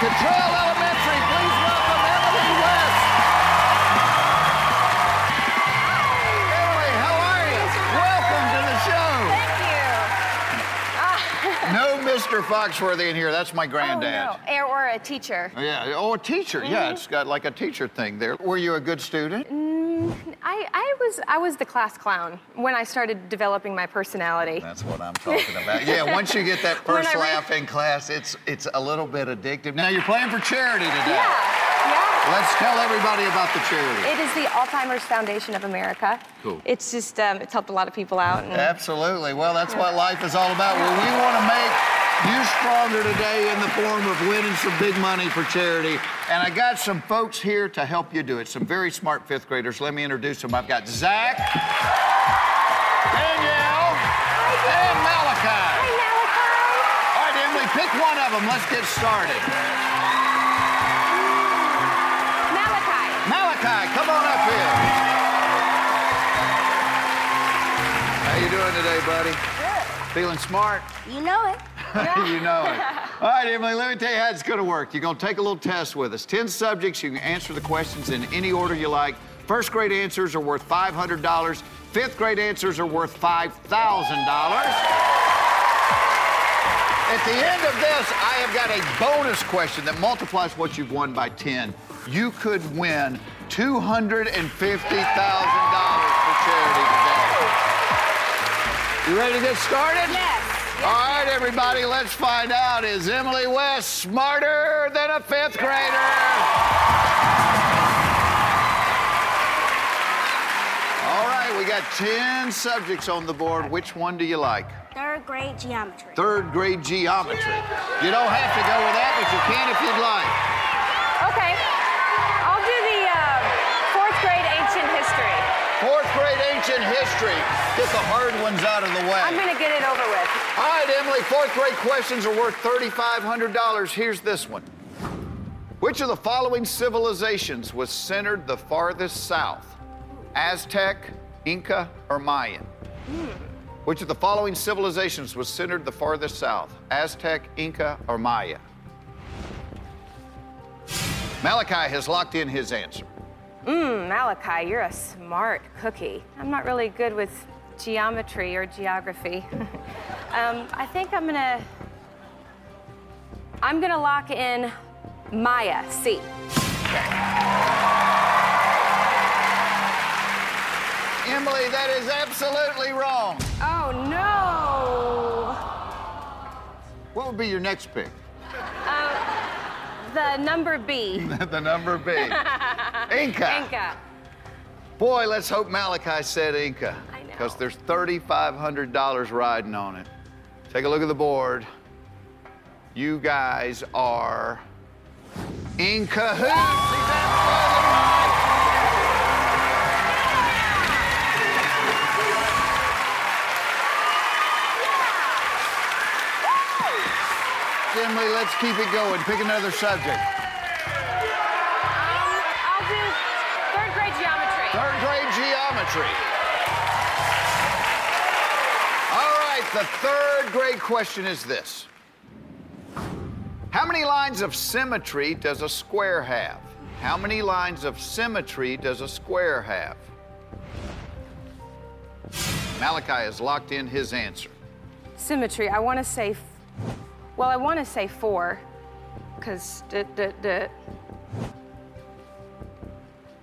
Cottrell Elementary. Please welcome Emily West. Emily, how are you? Welcome to the show. Thank you. Ah. no Mr. Foxworthy in here. That's my granddad. Oh, no. Or, a teacher. Yeah, oh, a teacher. Yeah, Mm-hmm. it's got like a teacher thing there. Were you a good student? I, I was I was the class clown when I started developing my personality. That's what I'm talking about. Yeah, once you get that first laugh in class, it's it's a little bit addictive. Now you're playing for charity today. Yeah, yeah. Let's tell everybody about the charity. It is the Alzheimer's Foundation of America. Cool. It's just um, it's helped a lot of people out. And Absolutely. Well, that's what life is all about. Well, we want to make you stronger today in the form of winning some big money for charity. And I got some folks here to help you do it. Some very smart fifth graders. Let me introduce them. I've got Zach, Danielle, and Malachi. Hi, Malachi. All right, Emily, pick one of them. Let's get started. Malachi. Malachi, come on up here. How you doing today, buddy? Good. Feeling smart? You know it. you know it. All right, Emily, let me tell you how it's going to work. You're going to take a little test with us. 10 subjects. You can answer the questions in any order you like. First grade answers are worth $500. Fifth grade answers are worth $5,000. At the end of this, I have got a bonus question that multiplies what you've won by 10. You could win $250,000 for charity today. You ready to get started? Yes. All right, everybody, let's find out. Is Emily West smarter than a fifth grader? All right, we got 10 subjects on the board. Which one do you like? Third grade geometry. Third grade geometry. You don't have to go with that, but you can if you'd like. Ancient history. Get the hard ones out of the way. I'm gonna get it over with. All right, Emily, fourth grade questions are worth $3,500. Here's this one. Which of the following civilizations was centered the farthest south? Aztec, Inca, or Mayan? Hmm. Which of the following civilizations was centered the farthest south? Aztec, Inca, or Maya? Malachi has locked in his answer. Mm, Malachi, you're a smart cookie. I'm not really good with geometry or geography. um, I think I'm gonna. I'm gonna lock in Maya. C. Emily, that is absolutely wrong. Oh no! What would be your next pick? The number B. the number B. Inca. Inca. Boy, let's hope Malachi said Inca. I know. Because there's $3,500 riding on it. Take a look at the board. You guys are in cahoots. He's absolutely right. Emily, let's keep it going. Pick another subject. Geometry. All right, the third grade question is this How many lines of symmetry does a square have? How many lines of symmetry does a square have? Malachi has locked in his answer. Symmetry. I want to say, well, I want to say four, because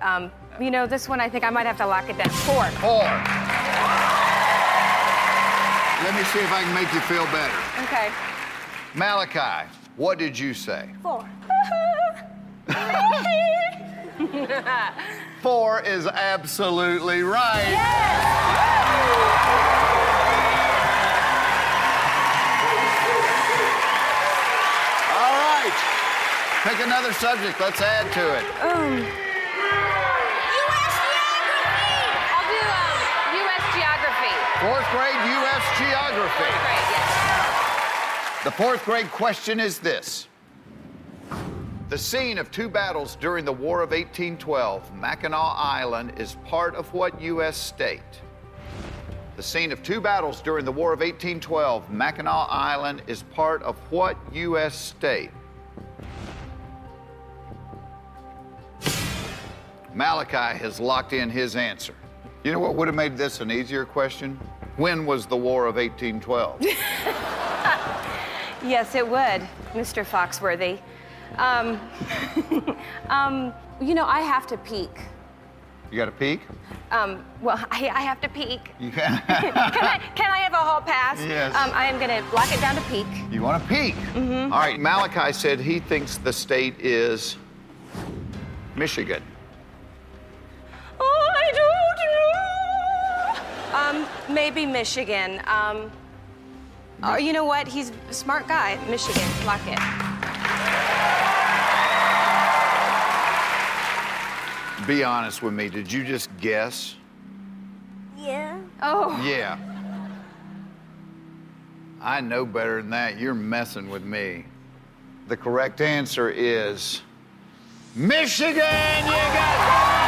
um, you know, this one I think I might have to lock it down. Four. Four. Let me see if I can make you feel better. Okay. Malachi, what did you say? Four. Four is absolutely right. All right. Pick another subject. Let's add to it. Um, Fourth grade U.S. geography. Great. Yes. The fourth grade question is this. The scene of two battles during the War of 1812, Mackinac Island, is part of what U.S. state? The scene of two battles during the War of 1812, Mackinac Island, is part of what U.S. state? Malachi has locked in his answer. You know what would have made this an easier question? When was the War of 1812? Yes, it would, Mr. Foxworthy. Um, um, you know, I have to peek. You got a peek? Um, well, I, I have to peek. You can. Can I, can I have a hall pass? Yes. Um, I am going to lock it down to peek. You want to peek? Mm-hmm. All right, Malachi said he thinks the state is Michigan. Um, maybe Michigan. Um, oh, you know what? He's a smart guy. Michigan. Lock it. Be honest with me, did you just guess? Yeah. Oh. Yeah. I know better than that. You're messing with me. The correct answer is Michigan. You got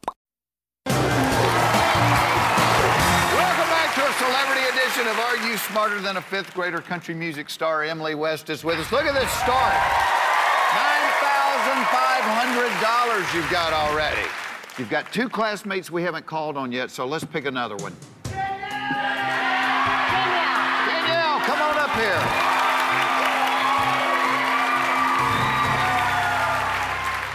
Smarter Than a Fifth Grader? Country music star Emily West is with us. Look at this start. $9,500 you've got already. You've got two classmates we haven't called on yet, so let's pick another one. Danielle, Danielle, come on up here.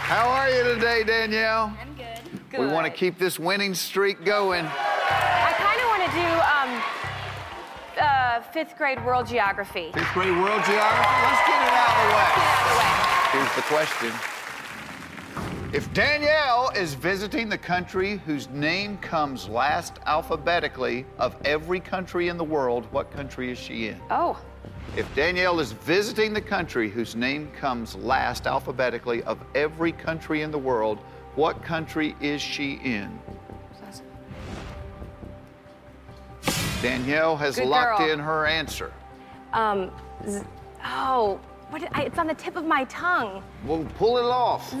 How are you today, Danielle? I'm good. Good. We want to keep this winning streak going. Uh, fifth grade world geography. Fifth grade world geography. Let's get it out of the way. Get out of the way. Here's the question. If Danielle is visiting the country whose name comes last alphabetically of every country in the world, what country is she in? Oh, If Danielle is visiting the country whose name comes last alphabetically of every country in the world, what country is she in? Danielle has Good locked girl. in her answer. um, oh, what did I, it's on the tip of my tongue. Well, pull it off.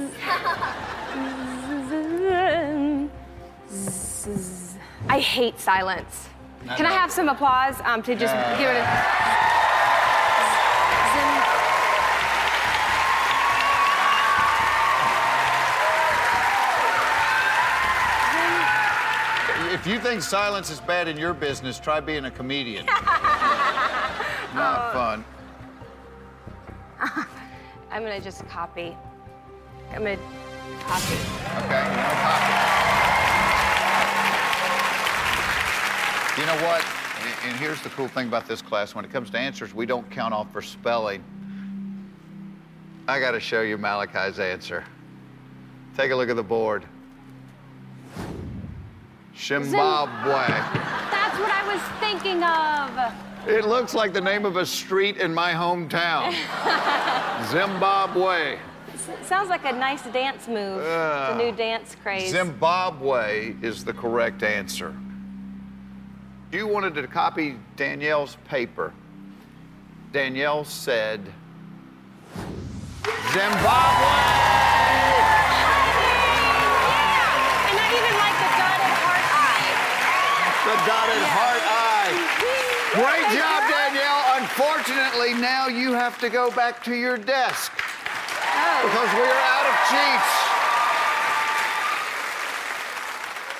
I hate silence. Can I have some applause um, to just Yeah. give it a. If you think silence is bad in your business, try being a comedian. Not oh. fun. I'm gonna just copy. I'm gonna copy. Okay, copy. You know what? And here's the cool thing about this class. When it comes to answers, we don't count off for spelling. I gotta show you Malachi's answer. Take a look at the board. Zimbabwe. That's That's what I was thinking of. It looks like the name of a street in my hometown. Zimbabwe. Sounds like a nice dance move. the new dance craze. Zimbabwe is the correct answer. You wanted to copy Danielle's paper. Danielle said Zimbabwe. Dotted Yeah. heart eye. Great job. Danielle. Unfortunately, now you have to go back to your desk Oh. because we are out of cheats.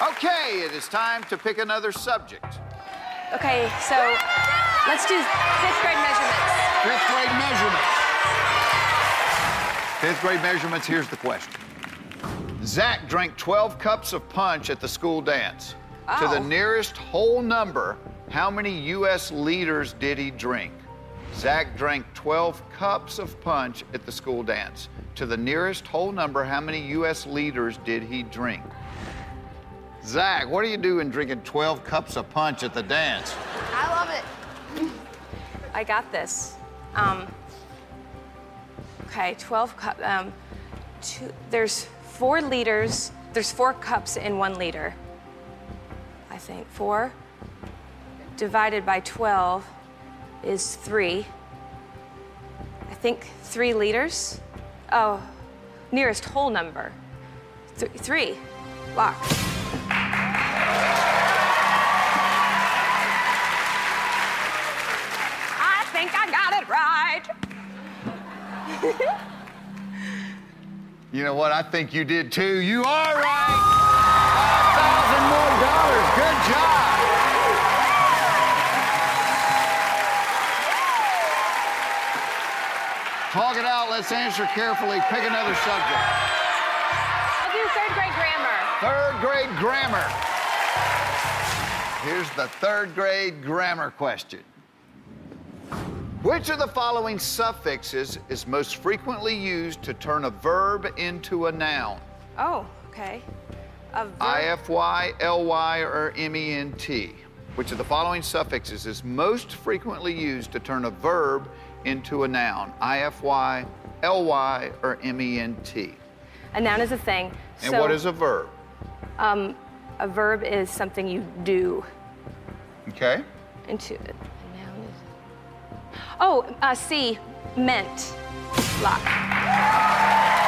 Okay, it is time to pick another subject. Okay, so let's do fifth grade measurements. Fifth grade measurements. Fifth grade measurements, here's the question. Zach drank 12 cups of punch at the school dance. To the Oh. nearest whole number, how many U.S. liters did he drink? Zach drank 12 cups of punch at the school dance. To the nearest whole number, how many U.S. liters did he drink? Zach, what are you doing drinking 12 cups of punch at the dance? I love it. I got this. Um, okay, 12 cups. Um, there's four liters. There's four cups in one liter. I think four divided by 12 is three. I think three liters. Oh, nearest whole number. Th- three. Lock. I think I got it right. You know what? I think you did too. You are right. Good job. Talk it out. Let's answer carefully. Pick another subject. I'll do third grade grammar. Third grade grammar. Here's the third grade grammar question. Which of the following suffixes is most frequently used to turn a verb into a noun? Oh, okay. A verb. IFY, LY, or MENT? Which of the following suffixes is most frequently used to turn a verb into a noun? IFY, LY, or MENT? A noun is a thing. And so, what is a verb? Um, a verb is something you do. Okay. Into a noun is. Oh, uh, C, meant. Lock.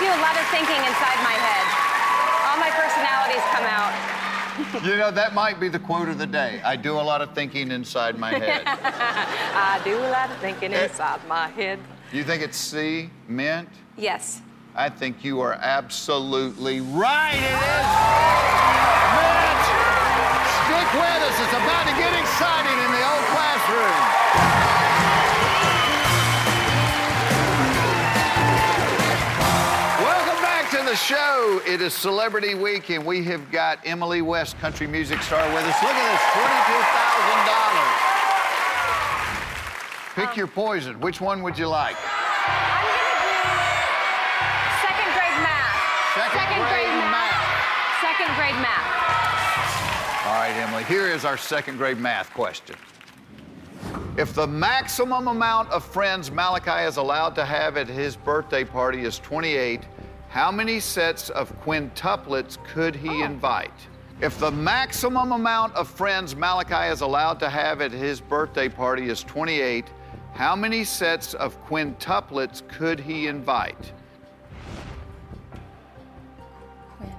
I do a lot of thinking inside my head. All my personalities come out. You know, that might be the quote of the day. I do a lot of thinking inside my head. I do a lot of thinking Eh. inside my head. you think it's C, mint? Yes. I think you are absolutely right. It is mint. Stick with us. It's about to get exciting in the old classroom. The show. It is Celebrity Week, and we have got Emily West, country music star, with us. Look at this $22,000. Pick your poison. Which one would you like? I'm gonna do second grade math. Second grade math. Second grade math. All right, Emily, here is our second grade math question. If the maximum amount of friends Malachi is allowed to have at his birthday party is 28, how many sets of quintuplets could he oh. invite? If the maximum amount of friends Malachi is allowed to have at his birthday party is 28, how many sets of quintuplets could he invite? Quinn.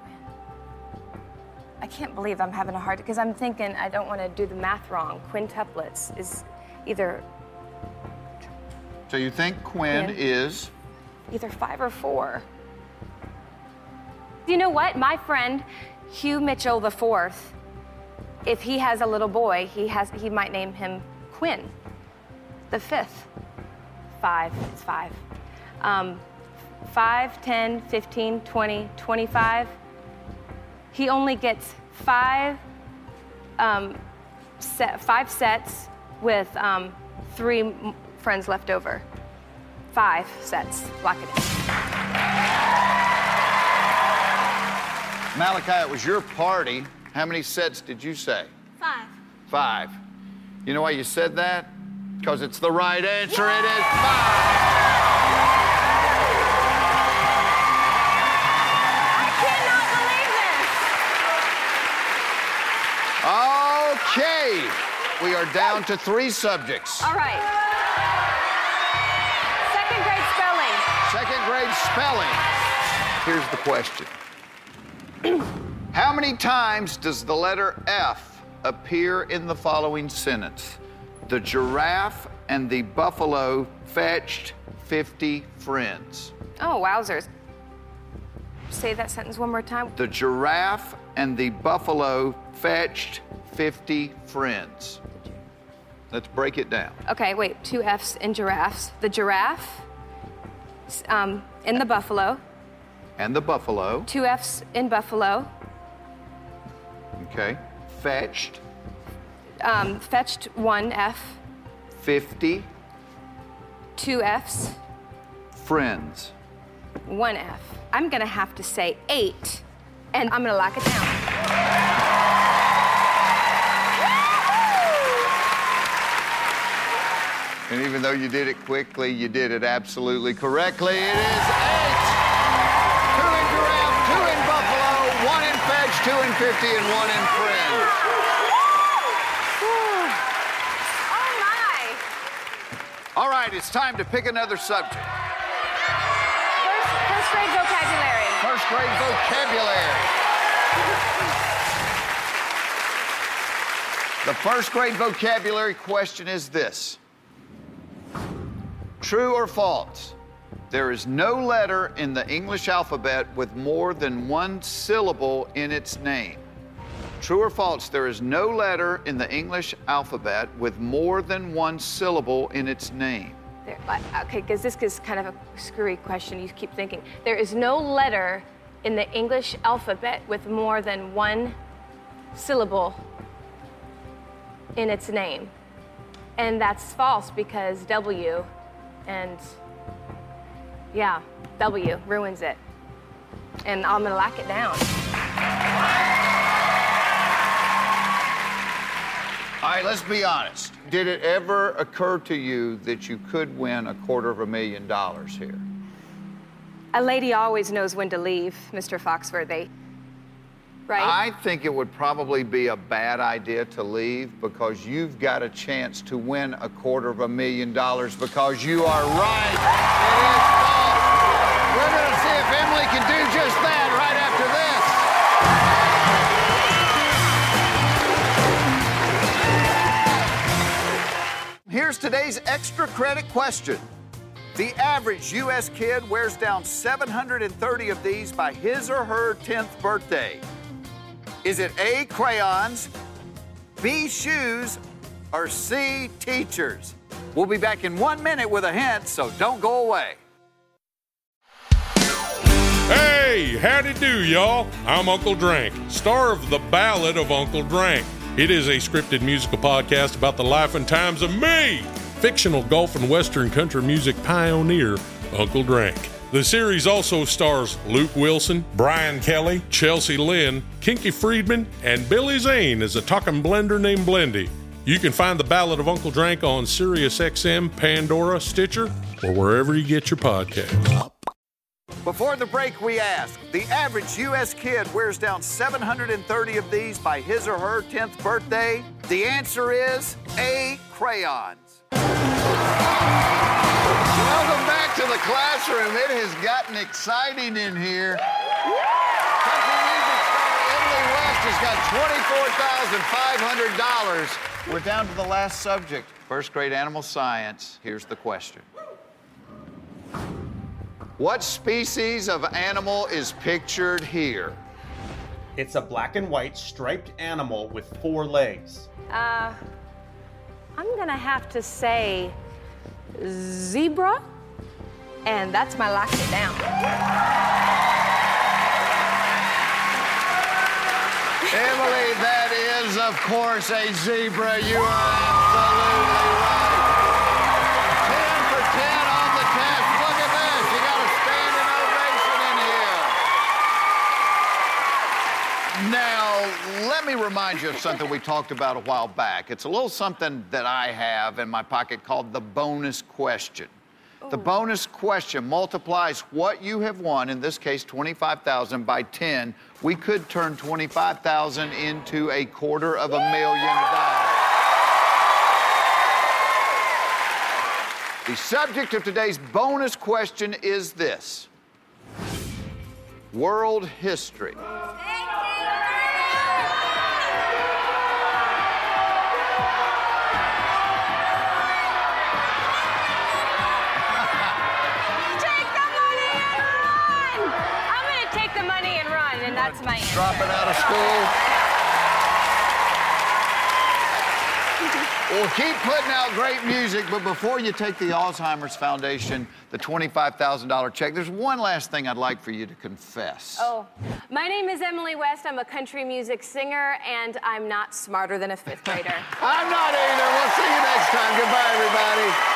Quinn. I can't believe I'm having a hard because I'm thinking I don't want to do the math wrong. Quintuplets is either So you think Quinn Quinn. is either five or four. You know what? My friend Hugh Mitchell the fourth, if he has a little boy, he has he might name him Quinn. The fifth. Five. It's five. Um, 5, 10, 15, 20, 25. He only gets five, um, set, five sets with um, three friends left over. Five sets. Lock it in. Malachi, it was your party. How many sets did you say? Five. Five. You know why you said that? Because it's the right answer. It is five. I cannot believe this. Okay. We are down to three subjects. All right. Spelling. Here's the question How many times does the letter F appear in the following sentence? The giraffe and the buffalo fetched 50 friends. Oh, wowzers. Say that sentence one more time. The giraffe and the buffalo fetched 50 friends. Let's break it down. Okay, wait. Two F's in giraffes. The giraffe um, in the buffalo. And the buffalo, Two F's in buffalo. okay, fetched Um, fetched one F. 50 Two F's. friends. One F. I'm gonna have to say eight, and I'm gonna lock it down. And even though you did it quickly, you did it absolutely correctly. It is eight. Two in giraffe, two in buffalo, one in fetch, two in 50, and one in friends. Oh my! All right, it's time to pick another subject. First, first grade vocabulary. First grade vocabulary. The first grade vocabulary question is this True or false? There is no letter in the English alphabet with more than one syllable in its name. True or false? There is no letter in the English alphabet with more than one syllable in its name. There, okay, because this is kind of a screwy question. You keep thinking there is no letter in the English alphabet with more than one syllable in its name, and that's false because W, and yeah, W ruins it, and I'm gonna lock it down. All right, let's be honest. Did it ever occur to you that you could win a quarter of a million dollars here? A lady always knows when to leave, Mr. Foxworthy. Right? I think it would probably be a bad idea to leave because you've got a chance to win a quarter of a million dollars because you are right. It is false. We're going to see if Emily can do just that right after this. Here's today's extra credit question. The average U.S. kid wears down 730 of these by his or her 10th birthday. Is it A, crayons, B, shoes, or C, teachers? We'll be back in one minute with a hint, so don't go away. Hey, howdy do, y'all. I'm Uncle Drank, star of The Ballad of Uncle Drank. It is a scripted musical podcast about the life and times of me, fictional golf and western country music pioneer, Uncle Drank. The series also stars Luke Wilson, Brian Kelly, Chelsea Lynn, Kinky Friedman, and Billy Zane as a talking blender named Blendy. You can find The Ballad of Uncle Drank on SiriusXM, Pandora, Stitcher, or wherever you get your podcasts. Before the break, we asked the average U.S. kid wears down 730 of these by his or her 10th birthday. The answer is A, crayons. Welcome back to the classroom. It has gotten exciting in here. Country music star Emily West has got $24,500. We're down to the last subject first grade animal science. Here's the question. What species of animal is pictured here? It's a black and white striped animal with four legs. Uh, I'm gonna have to say zebra, and that's my lock it down. Emily, that is, of course, a zebra. You are absolutely right. 10 for 10 on the test. Look at this. You got a standing ovation in here. Now, let me remind you of something we talked about a while back. It's a little something that I have in my pocket called the bonus question. Oh. The bonus question multiplies what you have won, in this case 25,000 by 10. We could turn 25,000 into a quarter of a million dollars. The subject of today's bonus question is this. World history. That's my answer. Dropping out of school. We'll keep putting out great music, but before you take the Alzheimer's Foundation, the $25,000 check, there's one last thing I'd like for you to confess. Oh, my name is Emily West. I'm a country music singer, and I'm not smarter than a fifth grader. I'm not either. We'll see you next time. Goodbye, everybody.